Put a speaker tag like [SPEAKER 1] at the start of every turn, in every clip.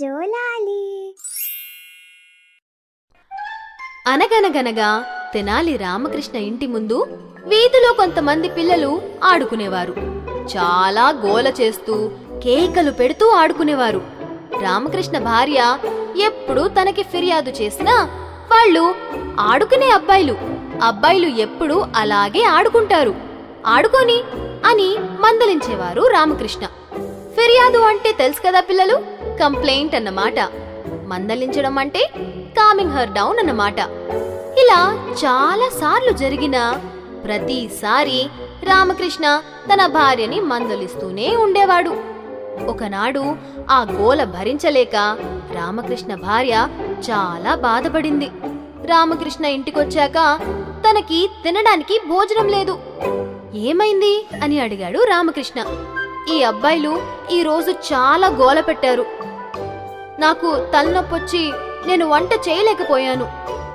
[SPEAKER 1] జోలాలి.
[SPEAKER 2] అనగనగనగా తెనాలి రామకృష్ణ ఇంటి ముందు వీధిలో కొంతమంది పిల్లలు ఆడుకునేవారు. చాలా గోల చేస్తూ కేకలు పెడుతూ ఆడుకునేవారు. రామకృష్ణ భార్య ఎప్పుడు తనకి ఫిర్యాదు చేసినా వాళ్ళు ఆడుకునే అబ్బాయిలు అబ్బాయిలు ఎప్పుడు అలాగే ఆడుకుంటారు. ఆడుకొని అని మందలించేవారు రామకృష్ణ. ఫిర్యాదు అంటే తెలుసు కదా పిల్లలు? కంప్లైంట్ అన్నమాట. మందలించడం అంటే కామింగ్ హర్ డౌన్ అన్నమాట. ఇలా చాలా సార్లు జరిగిన ప్రతిసారి రామకృష్ణ తన భార్యని మందలిస్తూనే ఉండేవాడు. ఒకనాడు ఆ గోల భరించలేక రామకృష్ణ భార్య చాలా బాధపడింది. రామకృష్ణ ఇంటికొచ్చాక తనకి తినడానికి భోజనం లేదు. ఏమైంది అని అడిగాడు రామకృష్ణ. ఈ అబ్బాయిలు ఈరోజు చాలా గోల పెట్టారు. నాకు తలనొప్పొచ్చి నేను వంట చేయలేకపోయాను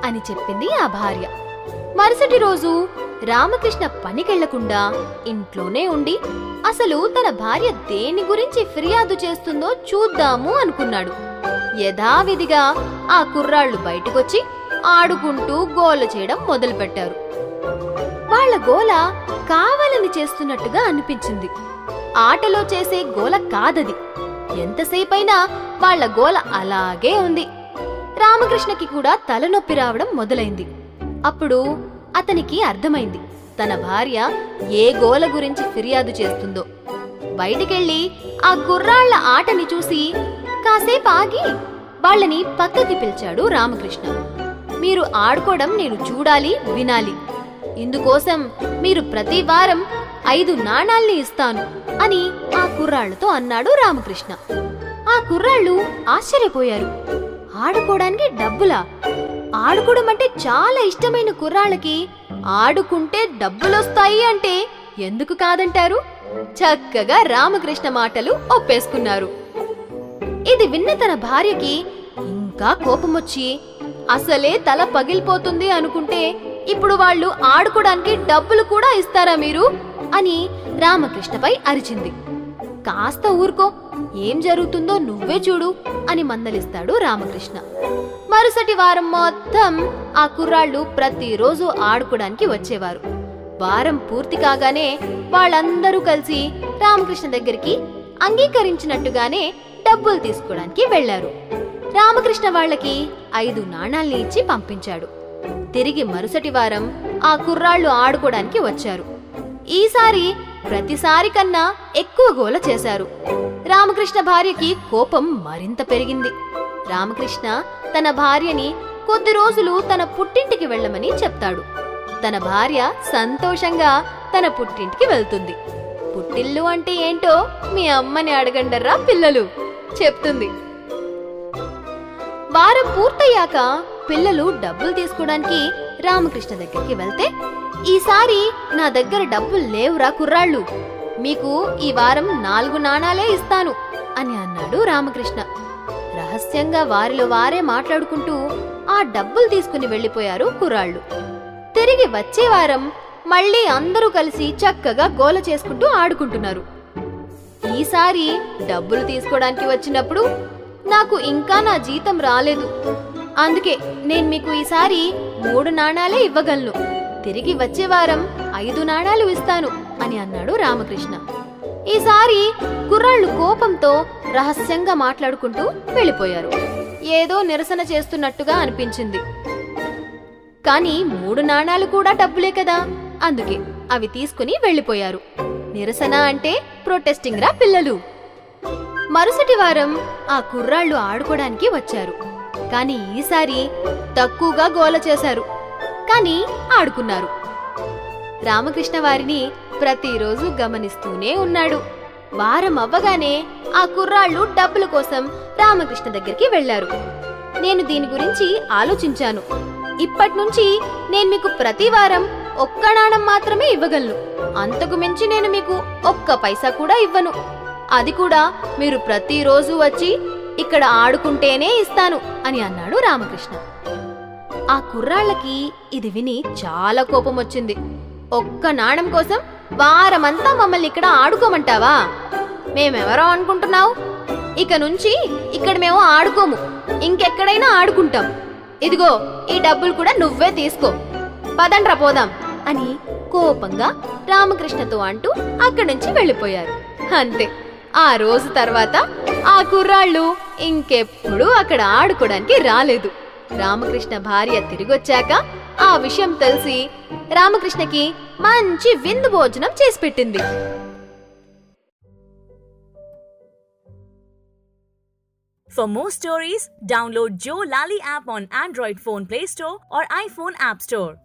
[SPEAKER 2] అని చెప్పింది ఆ భార్య. మరుసటి రోజు రామకృష్ణ పనికెళ్ళకుండా ఇంట్లోనే ఉండి అసలు తన భార్య దేని గురించి ఫిర్యాదు చేస్తుందో చూద్దాము అనుకున్నాడు. యథావిధిగా ఆ కుర్రాళ్ళు బయటకొచ్చి ఆడుకుంటూ గోల చేయడం మొదలుపెట్టారు. వాళ్ళ గోల కావాలని చేస్తున్నట్టుగా అనిపించింది. ఆటలో చేసే గోల కాదది. ఎంతసేపైనా వాళ్ళ గోల అలాగే ఉంది. రామకృష్ణకి కూడా తలనొప్పి రావడం మొదలైంది. అప్పుడు అతనికి అర్థమైంది. తన భార్య ఏ గోల గురించి ఫిర్యాదు చేస్తుందో. బయటికెళ్ళి ఆ గుర్రాళ్ళ ఆటని చూసి కాసేపు ఆగి వాళ్ళని పక్కకి పిలిచాడు రామకృష్ణ. మీరు ఆడుకోవడం నేను చూడాలి వినాలి. ఇందుకోసం మీరు ప్రతి వారం ఐదు నాణాల్ని ఇస్తాను. అని ఆ కుర్రాళ్ళతో అన్నాడు రామకృష్ణ. ఆ కుర్రాళ్ళు ఆశ్చర్యపోయారు. ఆడుకోవడానికి డబ్బులా ఆడుకోవడం అంటే చాలా ఇష్టమైన కుర్రాళ్ళకి ఆడుకుంటే డబ్బులొస్తాయి అంటే ఎందుకు కాదంటారు? చక్కగా రామకృష్ణ మాటలు ఒప్పేసుకున్నారు. ఇది విన్న తన భార్యకి ఇంకా కోపమొచ్చి అసలే తల పగిలిపోతుంది అనుకుంటే ఇప్పుడు వాళ్ళు ఆడుకోవడానికి డబ్బులు కూడా ఇస్తారా మీరు? అని రామకృష్ణపై అరిచింది. కాస్త ఊరుకో ఏం జరుగుతుందో నువ్వే చూడు అని మందలిస్తాడు రామకృష్ణ. మరుసటి వారం మొత్తం ఆ కుర్రాళ్ళు ప్రతిరోజు ఆడుకోవడానికి వచ్చేవారు. వారం పూర్తి కాగానే వాళ్ళందరూ కలిసి రామకృష్ణ దగ్గరికి అంగీకరించినట్టుగానే డబ్బులు తీసుకోవడానికి వెళ్ళారు రామకృష్ణ వాళ్ళకి ఐదు నాణాల్ని ఇచ్చి పంపించాడు. తిరిగి మరుసటి వారం ఆ కుర్రాళ్ళు ఆడుకోవడానికి వచ్చారు. ఈసారి ప్రతిసారి కన్నా ఎక్కువ గోల చేశారు. రామకృష్ణ భార్యకి కోపం మరింత పెరిగింది. రామకృష్ణ తన భార్యని కొద్ది రోజులు తన పుట్టింటికి వెళ్ళమని చెప్తాడు. తన భార్య సంతోషంగా తన పుట్టింటికి వెళ్తుంది. పుట్టిల్లు అంటే ఏంటో మీ అమ్మని అడగండర్రా పిల్లలు చెప్తుంది. వారం పూర్తయ్యాక పిల్లలు డబ్బులు తీసుకోవడానికి రామకృష్ణ దగ్గరికి వెళ్తే ఈసారి నా దగ్గర డబ్బులు లేవురా కుర్రాళ్ళు. మీకు ఈ వారం నాలుగు నాణాలే ఇస్తాను అని అన్నాడు రామకృష్ణ. రహస్యంగా వారిలో వారే మాట్లాడుకుంటూ ఆ డబ్బులు తీసుకుని వెళ్ళిపోయారు కుర్రాళ్ళు. తిరిగి వచ్చే వారం మళ్ళీ అందరూ కలిసి చక్కగా గోల చేసుకుంటూ ఆడుకుంటున్నారు. ఈసారి డబ్బులు తీసుకోవడానికి వచ్చినప్పుడు నాకు ఇంకా నా జీతం రాలేదు. అందుకే నేను మీకు ఈసారి మూడు నాణాలే ఇవ్వగలను తిరిగి వచ్చే వారం ఐదు నాణాలు ఇస్తాను అని అన్నాడు రామకృష్ణ. ఈసారి కుర్రాళ్ళు కోపంతో రహస్యంగా మాట్లాడుకుంటూ వెళ్ళిపోయారు. ఏదో నిరసన చేస్తున్నట్టుగా అనిపించింది. కానీ మూడు నాణాలు కూడా డబ్బులే కదా అందుకే అవి తీసుకుని వెళ్ళిపోయారు. నిరసన అంటే ప్రొటెస్టింగ్ రా పిల్లలు. మరుసటి వారం ఆ కుర్రాళ్ళు ఆడుకోవడానికి వచ్చారు. కానీ ఈసారి తక్కువగా గోల చేశారు. కానీ ఆడుకున్నారు. రామకృష్ణ వారిని ప్రతిరోజు గమనిస్తూనే ఉన్నాడు. వారం అవ్వగానే ఆ కుర్రాళ్ళు డబ్బుల కోసం రామకృష్ణ దగ్గరికి వెళ్ళారు నేను దీని గురించి ఆలోచించాను. ఇప్పటి నుంచి నేను మీకు ప్రతి వారం ఒక్క నాణం మాత్రమే ఇవ్వగలను. అంతకు మించి నేను మీకు ఒక్క పైసా కూడా ఇవ్వను. అది కూడా మీరు ప్రతిరోజు వచ్చి ఇక్కడ ఆడుకుంటేనే ఇస్తాను అని అన్నాడు రామకృష్ణ. ఆ కుర్రాళ్ళకి ఇది విని చాలా కోపం వచ్చింది ఒక్క నాణం కోసం వారమంతా మమ్మల్ని ఇక్కడ ఆడుకోమంటావా? మేమెవరో అనుకుంటున్నావు? ఇక నుంచి ఇక్కడ మేము ఆడుకోము. ఇంకెక్కడైనా ఆడుకుంటాం. ఇదిగో ఈ డబ్బులు కూడా నువ్వే తీసుకో. పదండ్రా పోదాం అని కోపంగా రామకృష్ణతో అంటూ అక్కడి నుంచి వెళ్ళిపోయారు. అంతే. ఆ రోజు తర్వాత ఆ కుర్రాళ్ళు ఇంకెప్పుడు అక్కడ ఆడుకోవడానికి రాలేదు. రామకృష్ణ భార్య తిరిగొచ్చాక ఆ విషయం తెలిసి రామకృష్ణకి మంచి విందు భోజనం చేసి పెట్టింది.
[SPEAKER 1] ఫర్ మోర్ స్టోరీస్ డౌన్లోడ్ జో లాలీ app on Android phone play store or iPhone app store